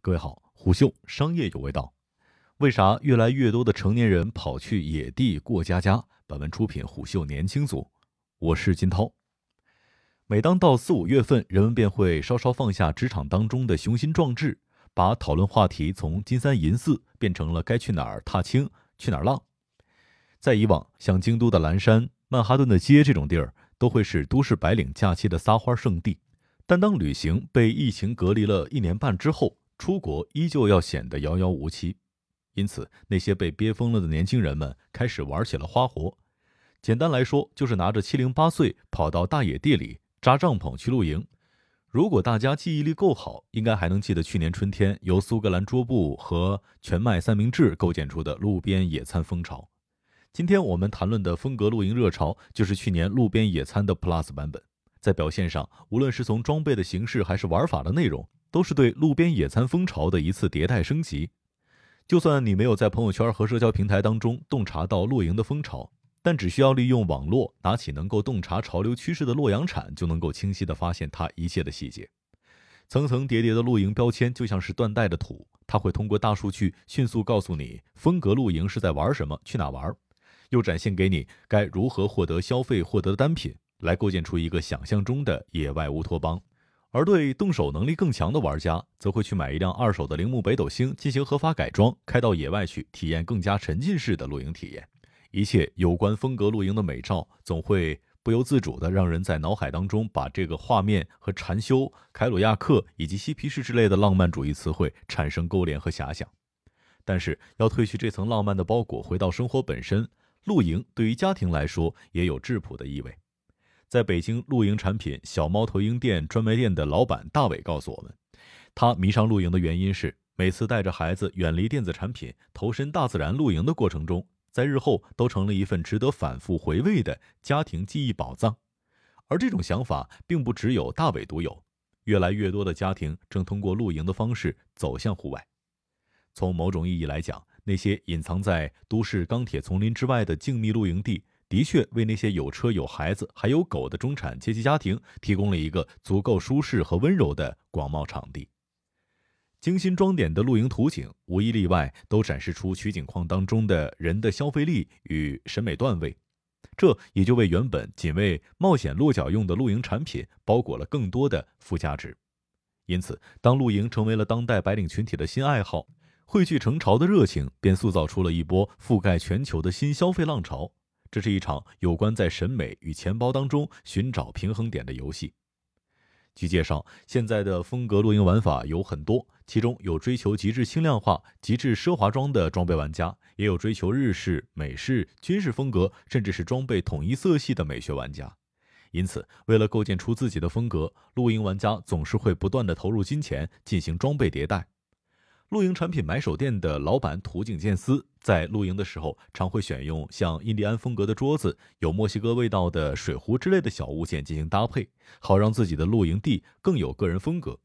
各位好，虎嗅商业有味道。为啥越来越多的成年人跑去野地过家家？本文出品虎嗅年轻组，我是金涛。每当到四五月份，人们便会稍稍放下职场当中的雄心壮志，把讨论话题从金三银四变成了该去哪儿踏青、去哪儿浪。在以往，像京都的蓝山、曼哈顿的街这种地儿，都会是都市白领假期的撒欢圣地。但当旅行被疫情隔离了一年半之后，出国依旧要显得遥遥无期。因此，那些被憋疯了的年轻人们开始玩起了花活。简单来说，就是拿着七零八碎跑到大野地里扎帐篷去露营。如果大家记忆力够好，应该还能记得去年春天由苏格兰桌布和全麦三明治构建出的路边野餐风潮。今天我们谈论的风格露营热潮，就是去年路边野餐的 Plus 版本。在表现上，无论是从装备的形式还是玩法的内容，都是对路边野餐风潮的一次迭代升级。就算你没有在朋友圈和社交平台当中洞察到露营的风潮，但只需要利用网络，拿起能够洞察潮流趋势的洛阳铲，就能够清晰地发现它一切的细节。层层叠叠的露营标签就像是断代的土，它会通过大数据迅速告诉你风格露营是在玩什么，去哪玩，又展现给你该如何获得消费获得单品。来构建出一个想象中的野外乌托邦，而对动手能力更强的玩家，则会去买一辆二手的铃木北斗星进行合法改装，开到野外去体验更加沉浸式的露营体验。一切有关风格露营的美照，总会不由自主地让人在脑海当中把这个画面和禅修、凯鲁亚克以及嬉皮士之类的浪漫主义词汇产生勾连和遐想。但是，要褪去这层浪漫的包裹，回到生活本身，露营对于家庭来说也有质朴的意味。在北京露营产品小猫头鹰店专卖店的老板大伟告诉我们，他迷上露营的原因是每次带着孩子远离电子产品，投身大自然露营的过程中，在日后都成了一份值得反复回味的家庭记忆宝藏。而这种想法并不只有大伟独有，越来越多的家庭正通过露营的方式走向户外。从某种意义来讲，那些隐藏在都市钢铁丛林之外的静谧露营地。的确为那些有车有孩子还有狗的中产阶级家庭提供了一个足够舒适和温柔的广袤场地。精心装点的露营图景，无一例外都展示出取景框当中的人的消费力与审美段位，这也就为原本仅为冒险落脚用的露营产品包裹了更多的附加值。因此，当露营成为了当代白领群体的新爱好，汇聚成潮的热情便塑造出了一波覆盖全球的新消费浪潮。这是一场有关在审美与钱包当中寻找平衡点的游戏。据介绍，现在的风格露营玩法有很多，其中有追求极致轻量化、极致奢华装的装备玩家，也有追求日式、美式、军事风格，甚至是装备统一色系的美学玩家。因此，为了构建出自己的风格，露营玩家总是会不断的投入金钱进行装备迭代。露营产品买手店的老板土井健司在露营的时候，常会选用像印第安风格的桌子、有墨西哥味道的水壶之类的小物件进行搭配，好让自己的露营地更有个人风格。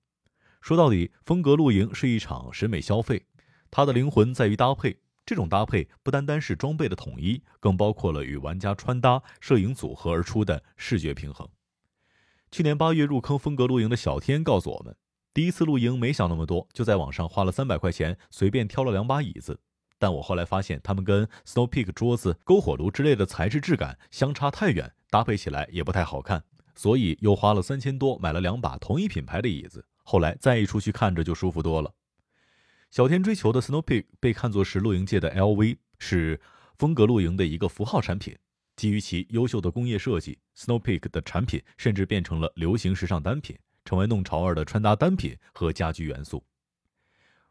说到底，风格露营是一场审美消费，它的灵魂在于搭配。这种搭配不单单是装备的统一，更包括了与玩家穿搭、摄影组合而出的视觉平衡。去年八月入坑风格露营的小天告诉我们。第一次露营没想那么多，就在网上花了三百块钱随便挑了两把椅子。但我后来发现，它们跟 Snow Peak 桌子、篝火炉之类的材质质感相差太远，搭配起来也不太好看，所以又花了三千多买了两把同一品牌的椅子。后来再一出去看着就舒服多了。小天追求的 Snow Peak 被看作是露营界的 LV，是风格露营的一个符号产品。基于其优秀的工业设计，Snow Peak 的产品甚至变成了流行时尚单品。成为弄潮儿的穿搭单品和家居元素。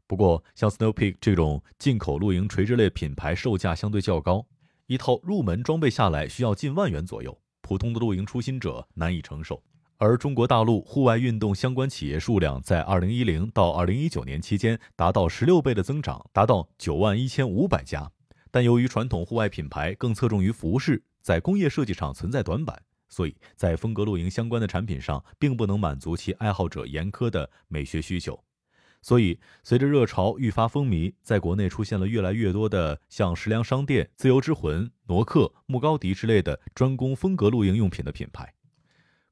不过，像 Snow Peak 这种进口露营垂直类品牌，售价相对较高，一套入门装备下来需要近万元左右，普通的露营初心者难以承受。而中国大陆户外运动相关企业数量在2010到2019年期间达到16倍的增长，达到9万1500家。但由于传统户外品牌更侧重于服饰，在工业设计上存在短板。所以在风格露营相关的产品上，并不能满足其爱好者严苛的美学需求。所以，随着热潮愈发风靡，在国内出现了越来越多的像食粮商店、自由之魂、挪克、牧高迪之类的专攻风格露营用品的品牌。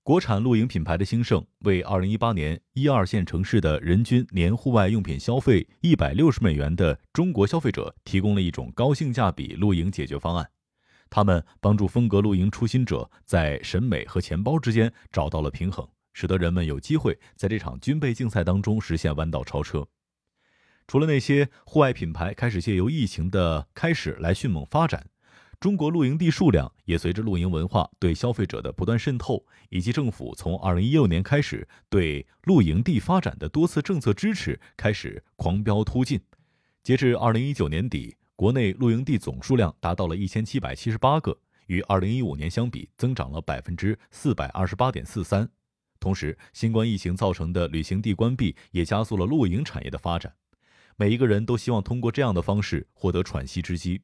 国产露营品牌的兴盛，为2018年一二线城市的人均年户外用品消费一百六十美元的中国消费者提供了一种高性价比露营解决方案。他们帮助风格露营初心者在审美和钱包之间找到了平衡，使得人们有机会在这场军备竞赛当中实现弯道超车。除了那些户外品牌开始借由疫情的开始来迅猛发展。中国露营地数量也随着露营文化对消费者的不断渗透，以及政府从二零一六年开始对露营地发展的多次政策支持，开始狂飙突进。截至二零一九年底，国内露营地总数量达到了一千七百七十八个，与二零一五年相比增长了百分之四百二十八点四三。同时，新冠疫情造成的旅行地关闭也加速了露营产业的发展。每一个人都希望通过这样的方式获得喘息之机。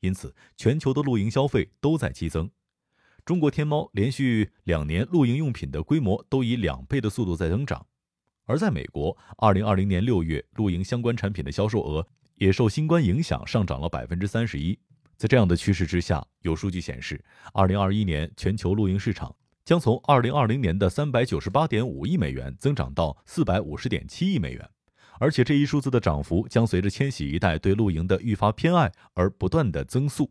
因此，全球的露营消费都在激增。中国天猫连续两年露营用品的规模都以两倍的速度在增长。而在美国，二零二零年六月，露营相关产品的销售额也受新冠影响上涨了百分之三十一。在这样的趋势之下，有数据显示，二零二一年全球露营市场将从二零二零年的三百九十八点五亿美元增长到四百五十点七亿美元。而且这一数字的涨幅将随着千禧一代对露营的愈发偏爱而不断的增速。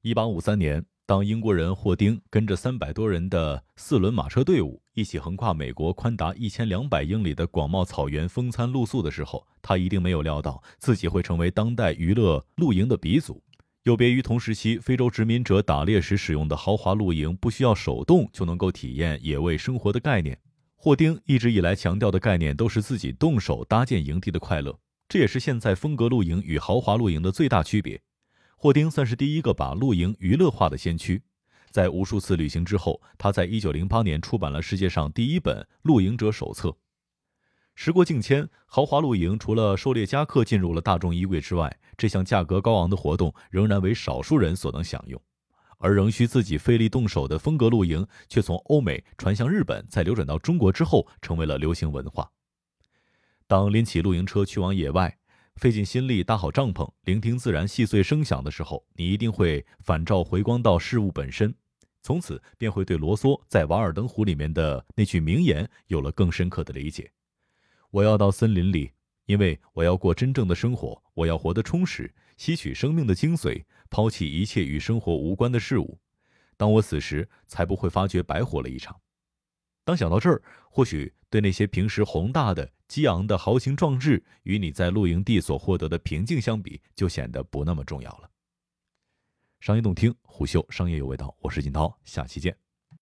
一八五三年，当英国人霍丁跟着三百多人的四轮马车队伍一起横跨美国宽达一千两百英里的广袤草原风餐露宿的时候，他一定没有料到自己会成为当代娱乐露营的鼻祖。有别于同时期非洲殖民者打猎时使用的豪华露营，不需要手动就能够体验野味生活的概念。霍丁一直以来强调的概念都是自己动手搭建营地的快乐，这也是现在风格露营与豪华露营的最大区别。霍丁算是第一个把露营娱乐化的先驱，在无数次旅行之后，他在一九零八年出版了世界上第一本露营者手册。时过境迁，豪华露营除了狩猎家客进入了大众衣柜之外，这项价格高昂的活动仍然为少数人所能享用。而仍需自己费力动手的风格露营，却从欧美传向日本，再流转到中国之后，成为了流行文化。当拎起露营车去往野外，费尽心力搭好帐篷，聆听自然细碎声响的时候，你一定会反照回光到事物本身，从此便会对罗梭在《瓦尔登湖》里面的那句名言有了更深刻的理解：我要到森林里，因为我要过真正的生活，我要活得充实。吸取生命的精髓，抛弃一切与生活无关的事物。当我死时，才不会发觉白活了一场。当想到这儿，或许对那些平时宏大的、激昂的豪情壮志，与你在露营地所获得的平静相比，就显得不那么重要了。商业洞听，虎嗅商业有味道，我是金涛，下期见。